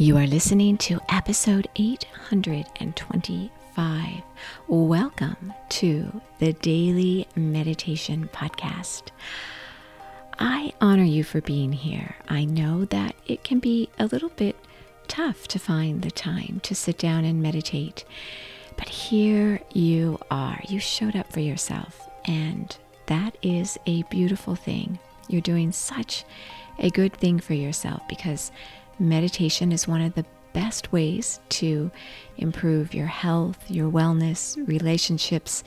You are listening to episode 825. Welcome to the Daily Meditation Podcast. I honor you for being here. I know that it can be a little bit tough to find the time to sit down and meditate, but here you are. You showed up for yourself, and that is a beautiful thing. You're doing such a good thing for yourself because meditation is one of the best ways to improve your health, your wellness, relationships,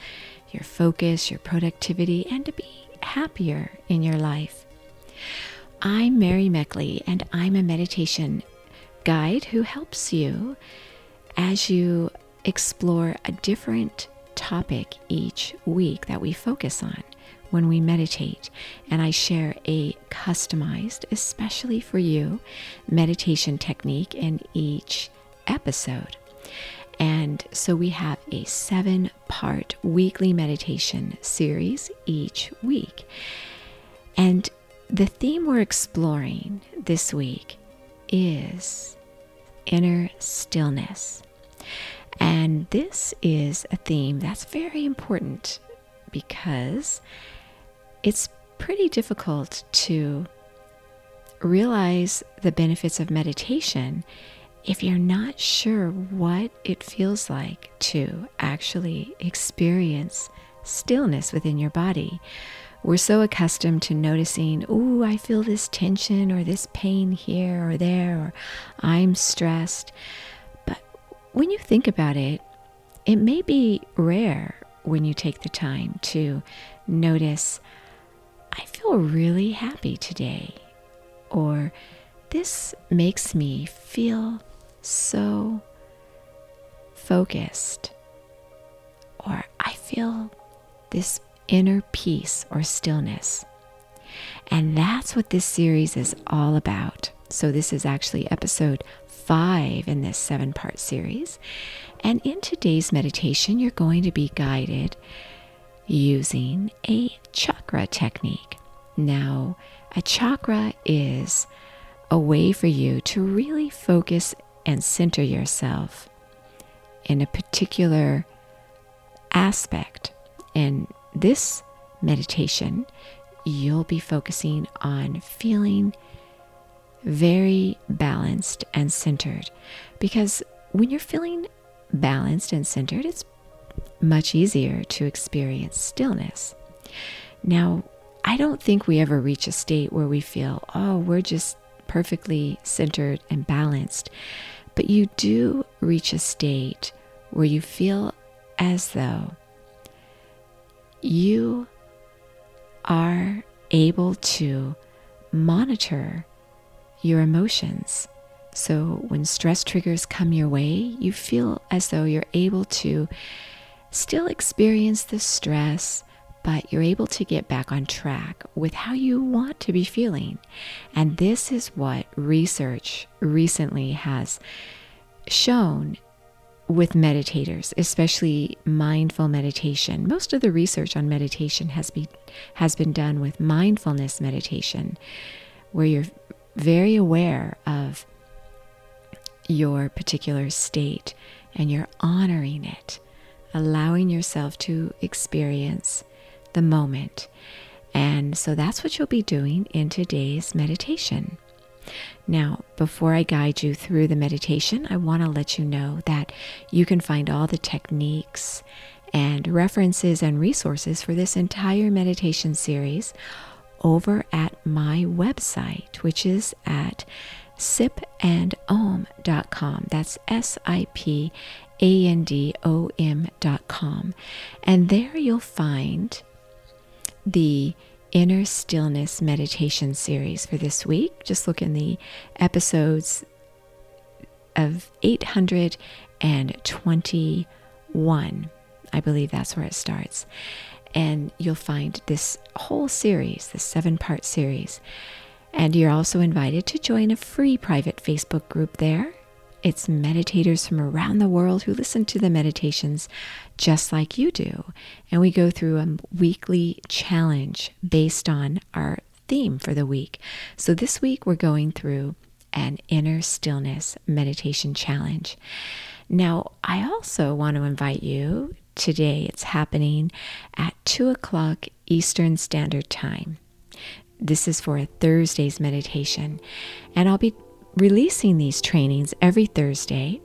your focus, your productivity, and to be happier in your life. I'm Mary Meckley, and I'm a meditation guide who helps you as you explore a different topic each week that we focus on when we meditate. And I share a customized, especially for you, meditation technique in each episode. And so we have a seven part weekly meditation series each week. And the theme we're exploring this week is inner stillness. And this is a theme that's very important because it's pretty difficult to realize the benefits of meditation if you're not sure what it feels like to actually experience stillness within your body. We're so accustomed to noticing, oh, I feel this tension or this pain here or there, or I'm stressed. But when you think about it, it may be rare when you take the time to notice I feel really happy today. Or this makes me feel so focused. Or I feel this inner peace or stillness. And that's what this series is all about. So, this is actually episode five in this seven part series. And in today's meditation, you're going to be guided using a chakra technique. Now, a chakra is a way for you to really focus and center yourself in a particular aspect. In this meditation, you'll be focusing on feeling very balanced and centered. Because when you're feeling balanced and centered, it's much easier to experience stillness. Now, I don't think we ever reach a state where we feel, oh, we're just perfectly centered and balanced. But you do reach a state where you feel as though you are able to monitor your emotions. So when stress triggers come your way, you feel as though you're able to still experience the stress, but you're able to get back on track with how you want to be feeling. And this is what research recently has shown with meditators, especially mindful meditation. Most of the research on meditation has been has been done with mindfulness meditation, where you're very aware of your particular state and you're honoring it allowing yourself to experience the moment. And so that's what you'll be doing in today's meditation. Now, before I guide you through the meditation, I want to let you know that you can find all the techniques and references and resources for this entire meditation series over at my website, which is at sipandom.com. That's S I P A N D O M.com. And there you'll find the Inner Stillness Meditation series for this week. Just look in the episodes of 821. I believe that's where it starts. And you'll find this whole series, this seven part series. And you're also invited to join a free private Facebook group there. It's meditators from around the world who listen to the meditations just like you do. And we go through a weekly challenge based on our theme for the week. So this week we're going through an inner stillness meditation challenge. Now, I also want to invite you today, it's happening at 2 o'clock Eastern Standard Time. This is for a Thursday's meditation, and I'll be releasing these trainings every Thursday.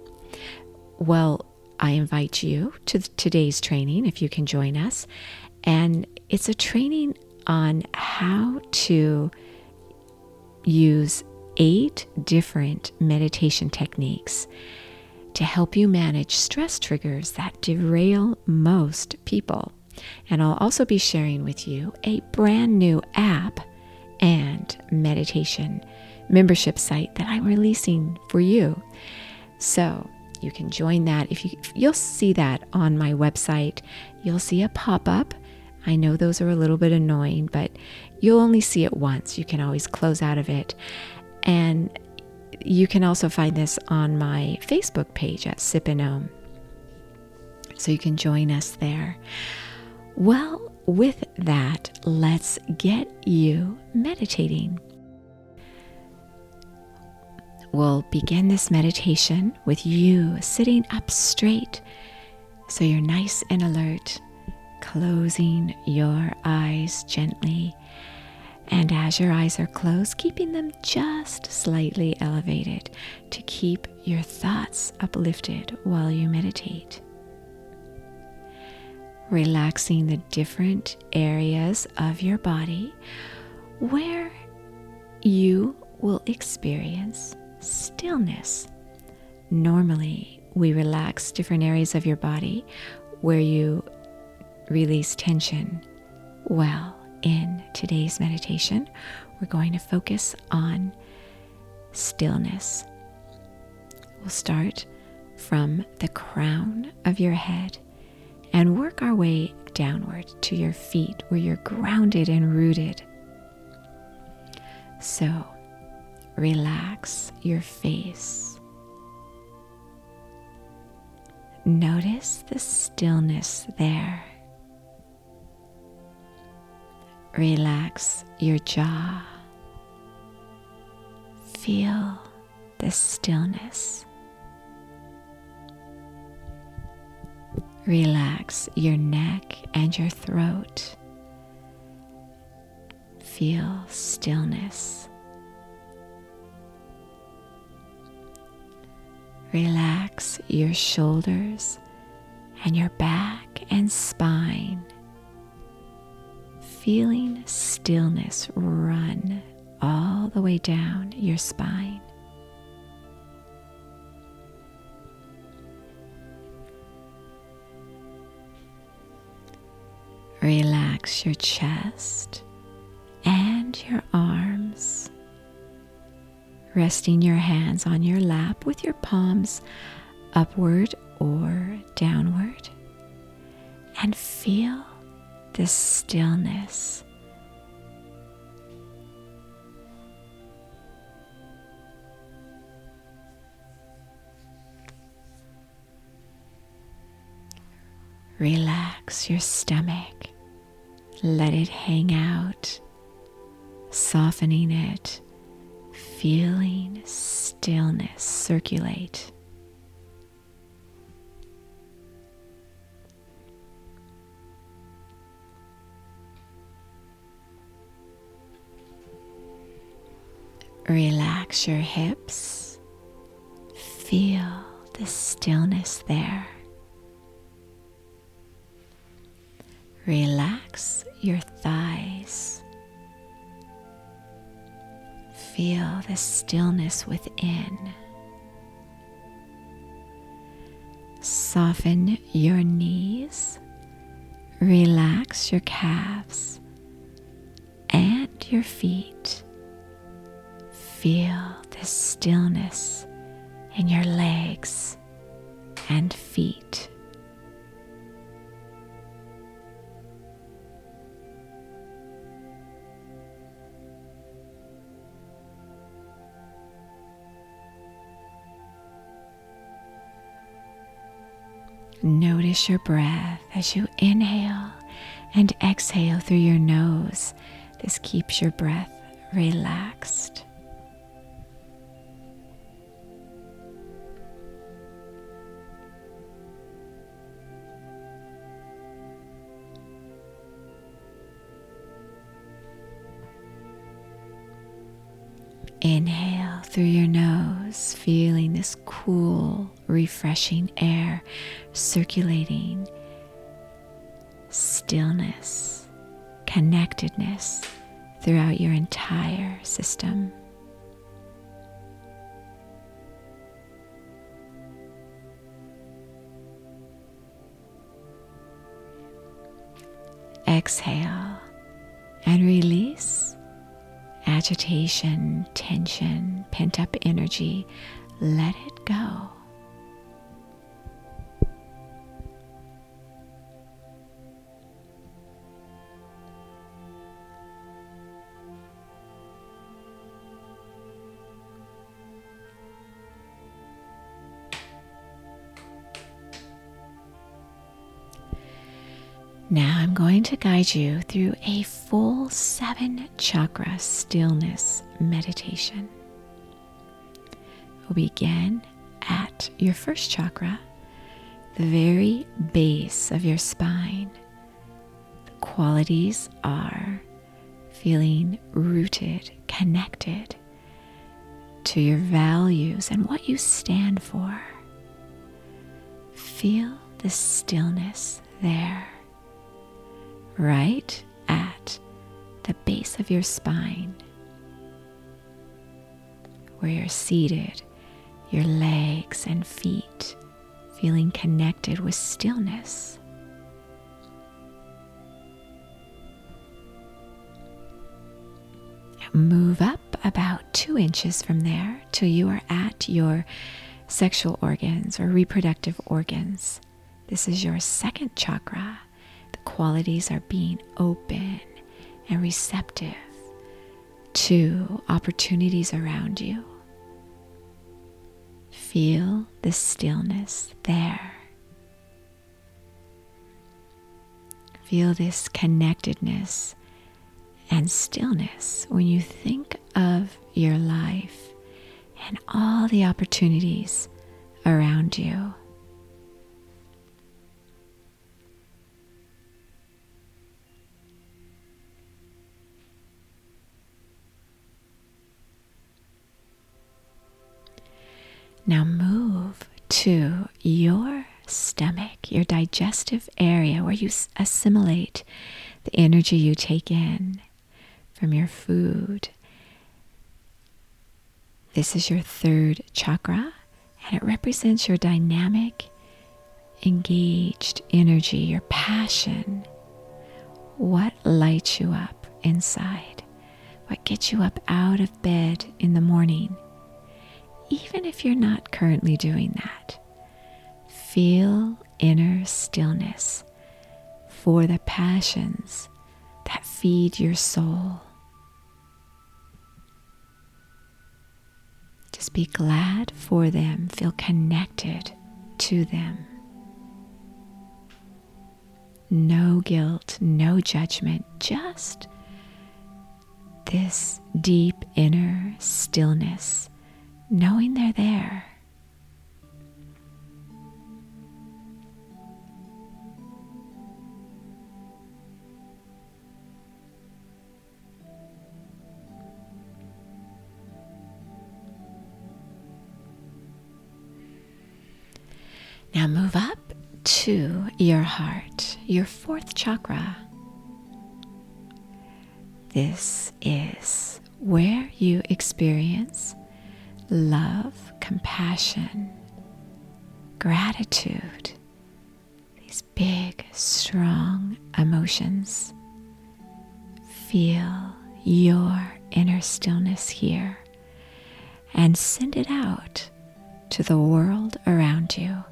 Well, I invite you to today's training if you can join us. And it's a training on how to use eight different meditation techniques to help you manage stress triggers that derail most people. And I'll also be sharing with you a brand new app and meditation membership site that I'm releasing for you. So you can join that. If you you'll see that on my website, you'll see a pop-up. I know those are a little bit annoying, but you'll only see it once. You can always close out of it. And you can also find this on my Facebook page at Sip and Om. So you can join us there. Well, with that, let's get you meditating. We'll begin this meditation with you sitting up straight so you're nice and alert, closing your eyes gently. And as your eyes are closed, keeping them just slightly elevated to keep your thoughts uplifted while you meditate. Relaxing the different areas of your body where you will experience stillness. Normally, we relax different areas of your body where you release tension. Well, in today's meditation, we're going to focus on stillness. We'll start from the crown of your head and work our way downward to your feet where you're grounded and rooted. So, relax your face. Notice the stillness there. Relax your jaw. Feel the stillness. Relax your neck and your throat. Feel stillness. Relax your shoulders and your back and spine. Feeling stillness run all the way down your spine. Relax your chest and your arms resting your hands on your lap with your palms upward or downward, and feel the stillness. Relax your stomach. Let it hang out, softening it feeling stillness circulate. Relax your hips. Feel the stillness there. Relax your thighs. Feel the stillness within. Soften your knees, relax your calves and your feet. Feel the stillness in your legs and feet. Notice your breath as you inhale and exhale through your nose. This keeps your breath relaxed. Inhale through your nose, feeling this cool, refreshing air circulating, stillness, connectedness throughout your entire system. Exhale and release agitation, tension, pent up energy. Let it go. Now I'm going to guide you through a full seven chakra stillness meditation. We'll begin at your first chakra, the very base of your spine. The qualities are feeling rooted, connected to your values and what you stand for. Feel the stillness there right at the base of your spine, where you're seated, your legs and feet feeling connected with stillness. Move up about two inches from there till you are at your sexual organs or reproductive organs. This is your second chakra qualities are being open and receptive to opportunities around you. Feel the stillness there. Feel this connectedness and stillness when you think of your life and all the opportunities around you. Your digestive area where you assimilate the energy you take in from your food. This is your third chakra, and it represents your dynamic, engaged energy, your passion. What lights you up inside? What gets you up out of bed in the morning? even if you're not currently doing that. Feel inner stillness for the passions that feed your soul. Just be glad for them, feel connected to them. No guilt, no judgment, just this deep inner stillness knowing they're there. Now move up to your heart, your fourth chakra. This is where you experience love, compassion, gratitude, these big, strong emotions. Feel your inner stillness here and send it out to the world around you,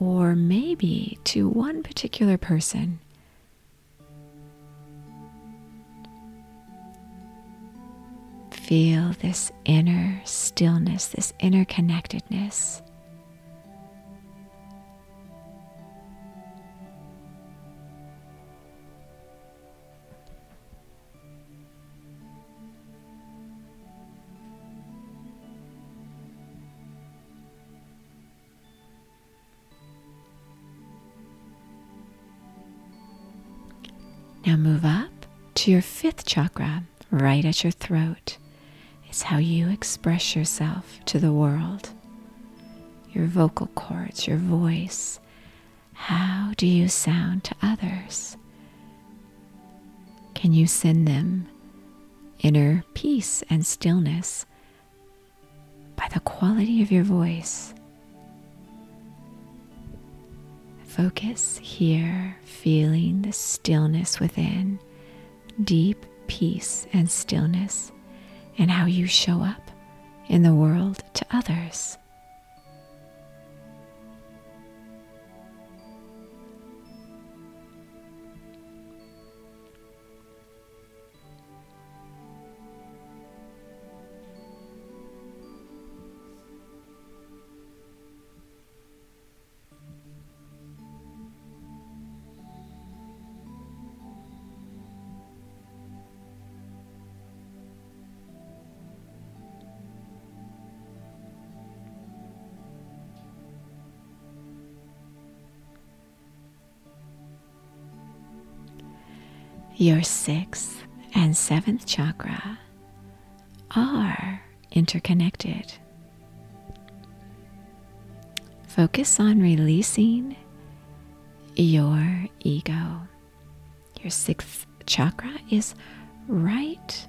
or maybe to one particular person feel this inner stillness, this inner connectedness. Now move up to your fifth chakra, right at your throat. It's how you express yourself to the world. Your vocal cords, your voice. How do you sound to others? Can you send them inner peace and stillness by the quality of your voice? Focus here, feeling the stillness within, deep peace and stillness and how you show up in the world to others. Your sixth and seventh chakra are interconnected. Focus on releasing your ego. Your sixth chakra is right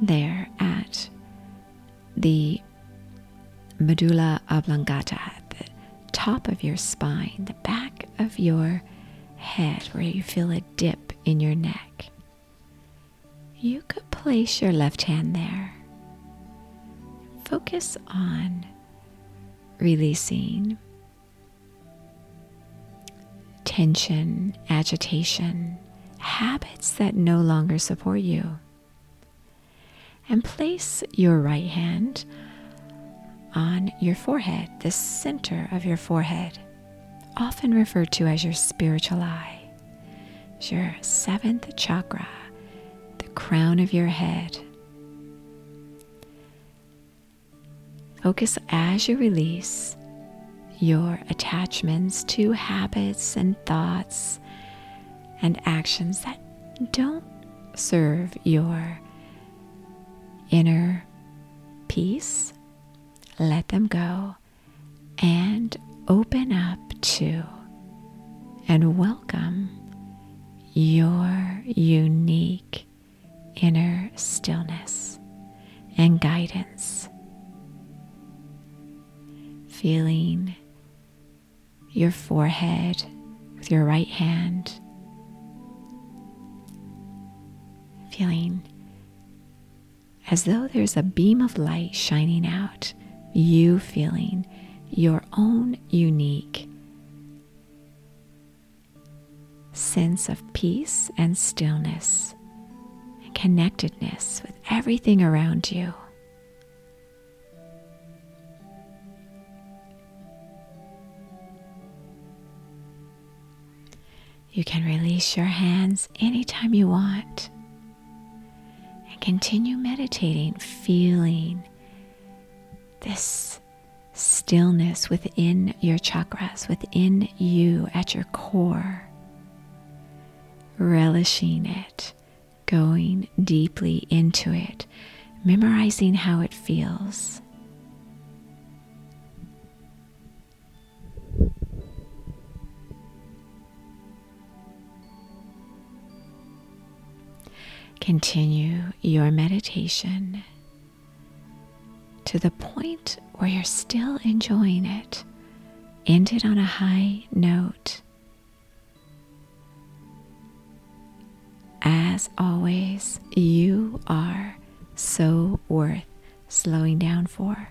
there at the medulla oblongata, at the top of your spine, the back of your head, where you feel a dip in your neck. You could place your left hand there. Focus on releasing tension, agitation, habits that no longer support you. And place your right hand on your forehead, the center of your forehead, often referred to as your spiritual eye your seventh chakra, the crown of your head. Focus as you release your attachments to habits and thoughts and actions that don't serve your inner peace. Let them go and open up to and welcome your unique inner stillness and guidance. Feeling your forehead with your right hand. Feeling as though there's a beam of light shining out, you feeling your own unique sense of peace and stillness and connectedness with everything around you. You can release your hands anytime you want and continue meditating, feeling this stillness within your chakras, within you at your core relishing it, going deeply into it, memorizing how it feels. Continue your meditation to the point where you're still enjoying it. End it on a high note. As always, you are so worth slowing down for.